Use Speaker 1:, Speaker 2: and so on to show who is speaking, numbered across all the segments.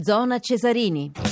Speaker 1: Zona Cesarini.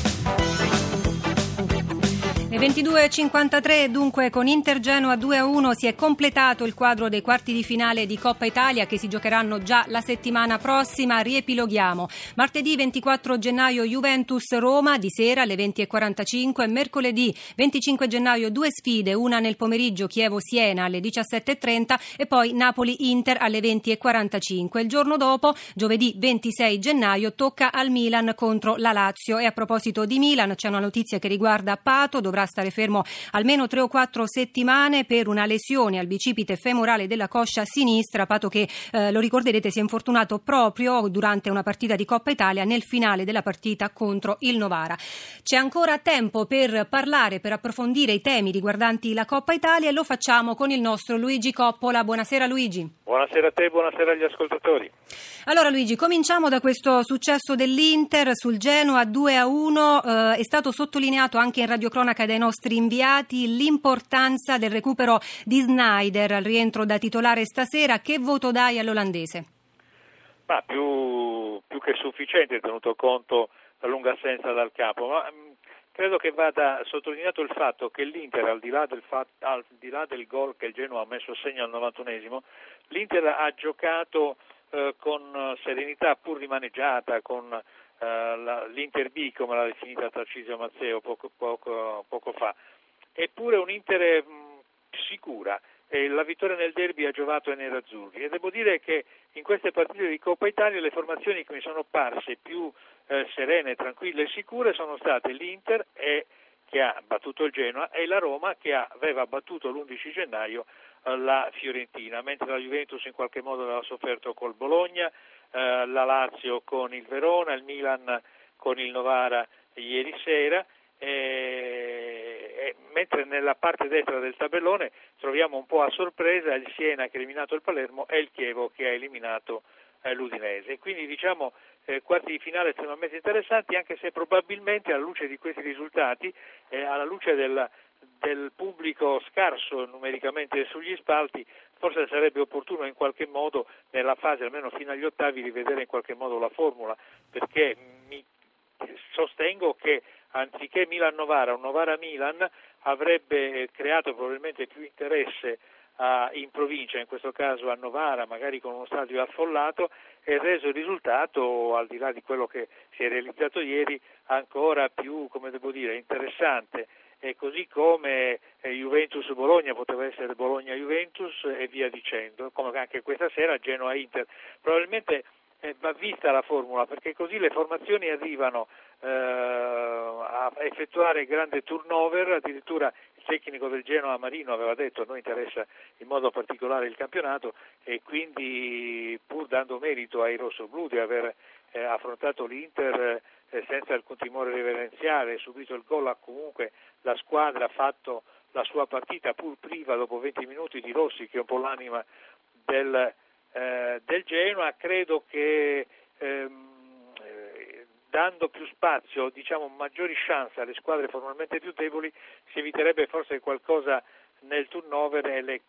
Speaker 2: Le 22.53 dunque con Inter Genoa 2-1 si è completato il quadro dei quarti di finale di Coppa Italia che si giocheranno già la settimana prossima. Riepiloghiamo. Martedì 24 gennaio Juventus Roma di sera alle 20.45. Mercoledì 25 gennaio due sfide, una nel pomeriggio Chievo Siena alle 17.30 e poi Napoli Inter alle 20.45. Il giorno dopo, giovedì 26 gennaio, tocca al Milan contro la Lazio. E a proposito di Milan c'è una notizia che riguarda Pato, dovrà stare fermo almeno tre o quattro settimane per una lesione al bicipite femorale della coscia sinistra, Pato che eh, lo ricorderete si è infortunato proprio durante una partita di Coppa Italia nel finale della partita contro il Novara. C'è ancora tempo per parlare, per approfondire i temi riguardanti la Coppa Italia e lo facciamo con il nostro Luigi Coppola. Buonasera Luigi.
Speaker 3: Buonasera a te, buonasera agli ascoltatori.
Speaker 2: Allora Luigi, cominciamo da questo successo dell'Inter sul Genoa 2 a 1. Eh, è stato sottolineato anche in radiocronaca dai nostri inviati l'importanza del recupero di Snyder al rientro da titolare stasera. Che voto dai all'olandese?
Speaker 3: Ma più, più che sufficiente tenuto conto la lunga assenza dal capo. Ma, mh, credo che vada sottolineato il fatto che l'Inter, al di là del, fatto, di là del gol che il Genoa ha messo a segno al 91esimo, l'Inter ha giocato eh, con serenità pur rimaneggiata, con l'Inter B come l'ha definita Tarcisio Mazzeo poco, poco, poco fa. Eppure un'Inter mh, sicura. E la vittoria nel derby ha giovato ai nerazzurri. E devo dire che in queste partite di Coppa Italia le formazioni che mi sono parse più eh, serene, tranquille e sicure sono state l'Inter e, che ha battuto il Genoa e la Roma che aveva battuto l'11 gennaio la Fiorentina, mentre la Juventus in qualche modo aveva sofferto col Bologna, eh, la Lazio con il Verona, il Milan con il Novara ieri sera. E, e, mentre nella parte destra del tabellone troviamo un po' a sorpresa il Siena che ha eliminato il Palermo e il Chievo che ha eliminato eh, l'Udinese. Quindi diciamo eh, quarti di finale estremamente interessanti anche se probabilmente alla luce di questi risultati, eh, alla luce del, del pubblico scarso numericamente sugli spalti, forse sarebbe opportuno in qualche modo nella fase almeno fino agli ottavi rivedere in qualche modo la formula, perché mi sostengo che anziché Milan-Novara o Novara-Milan avrebbe creato probabilmente più interesse in provincia, in questo caso a Novara, magari con uno stadio affollato, e reso il risultato, al di là di quello che si è realizzato ieri, ancora più dire, interessante e così come eh, Juventus-Bologna poteva essere Bologna-Juventus e via dicendo, come anche questa sera Genoa-Inter. Probabilmente eh, va vista la formula perché così le formazioni arrivano eh, a effettuare grande turnover, addirittura il tecnico del Genoa Marino aveva detto a noi interessa in modo particolare il campionato e quindi pur dando merito ai rossoblù di aver eh, affrontato l'Inter senza alcun timore reverenziale, subito il gol, ha comunque la squadra fatto la sua partita pur priva dopo 20 minuti di Rossi che è un po' l'anima del, eh, del Genoa, credo che ehm, eh, dando più spazio, diciamo maggiori chance alle squadre formalmente più deboli si eviterebbe forse qualcosa nel turnover e le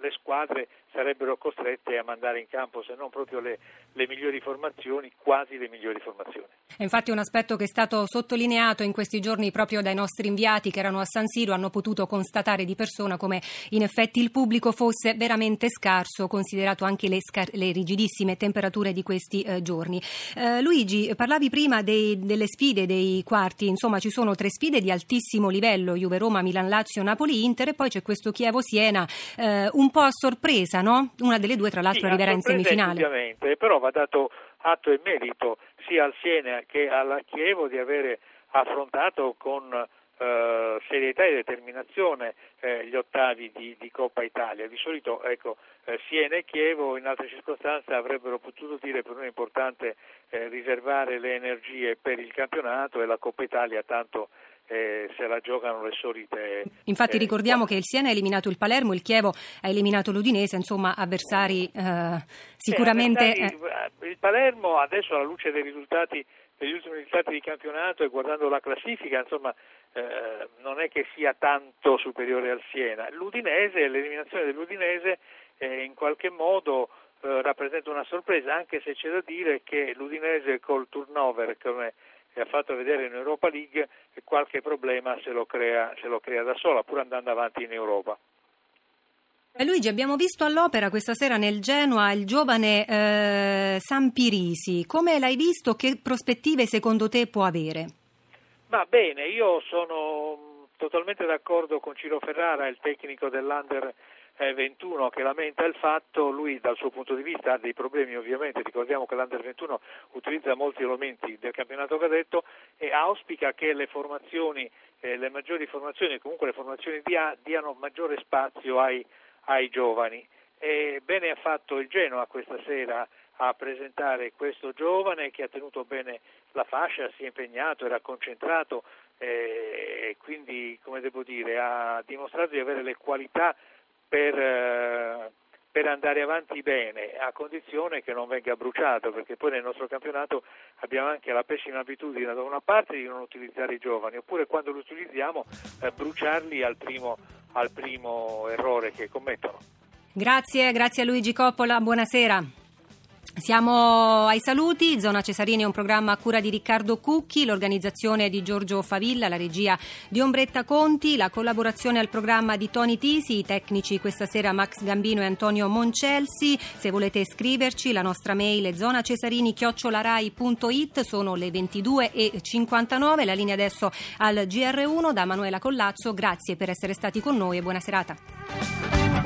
Speaker 3: le squadre sarebbero costrette a mandare in campo se non proprio le, le migliori formazioni, quasi le migliori formazioni.
Speaker 2: Infatti un aspetto che è stato sottolineato in questi giorni proprio dai nostri inviati che erano a San Siro hanno potuto constatare di persona come in effetti il pubblico fosse veramente scarso, considerato anche le, scar- le rigidissime temperature di questi eh, giorni. Eh, Luigi, parlavi prima dei, delle sfide, dei quarti, insomma ci sono tre sfide di altissimo livello, Juve Roma, Milan Lazio, Napoli Inter e poi c'è questo Chievo Siena, eh, un po' a sorpresa, no? Una delle due tra l'altro
Speaker 3: sì,
Speaker 2: arriverà in semifinale.
Speaker 3: Ovviamente, però va dato atto e merito sia al Siena che alla Chievo di avere affrontato con eh, serietà e determinazione eh, gli ottavi di, di, Coppa Italia. Di solito ecco, eh, Siena e Chievo in altre circostanze avrebbero potuto dire per noi è importante eh, riservare le energie per il campionato e la Coppa Italia tanto eh, se la giocano le solite.
Speaker 2: Infatti, eh, ricordiamo che il Siena ha eliminato il Palermo, il Chievo ha eliminato l'Udinese, insomma, avversari eh, sicuramente.
Speaker 3: Avversari, eh. il Palermo, adesso alla luce dei risultati, degli ultimi risultati di campionato e guardando la classifica, insomma, eh, non è che sia tanto superiore al Siena. L'Udinese, l'eliminazione dell'Udinese, eh, in qualche modo rappresenta una sorpresa, anche se c'è da dire che l'Udinese col turnover come e ha fatto vedere in Europa League che qualche problema se lo crea, se lo crea da sola, pur andando avanti in Europa.
Speaker 2: Eh, Luigi, abbiamo visto all'opera questa sera nel Genoa il giovane eh, Sampirisi. Come l'hai visto? Che prospettive secondo te può avere?
Speaker 3: Va bene, io sono totalmente d'accordo con Ciro Ferrara, il tecnico dell'Under 21 che lamenta il fatto, lui dal suo punto di vista ha dei problemi ovviamente, ricordiamo che l'Under 21 utilizza molti elementi del campionato cadetto e auspica che le formazioni, eh, le maggiori formazioni, comunque le formazioni di A diano maggiore spazio ai ai giovani. E bene ha fatto il Genoa questa sera a presentare questo giovane che ha tenuto bene la fascia, si è impegnato, era concentrato eh, e quindi, come devo dire, ha dimostrato di avere le qualità per, eh, per andare avanti bene, a condizione che non venga bruciato, perché poi nel nostro campionato abbiamo anche la pessima abitudine da una parte di non utilizzare i giovani, oppure quando li utilizziamo eh, bruciarli al primo al primo errore che commettono.
Speaker 2: Grazie, grazie a Luigi Coppola, buonasera. Siamo ai saluti, Zona Cesarini è un programma a cura di Riccardo Cucchi, l'organizzazione di Giorgio Favilla, la regia di Ombretta Conti, la collaborazione al programma di Toni Tisi, i tecnici questa sera Max Gambino e Antonio Moncelsi. Se volete scriverci la nostra mail è zonacesarini-rai.it, sono le 22.59, la linea adesso al GR1 da Manuela Collazzo, grazie per essere stati con noi e buona serata.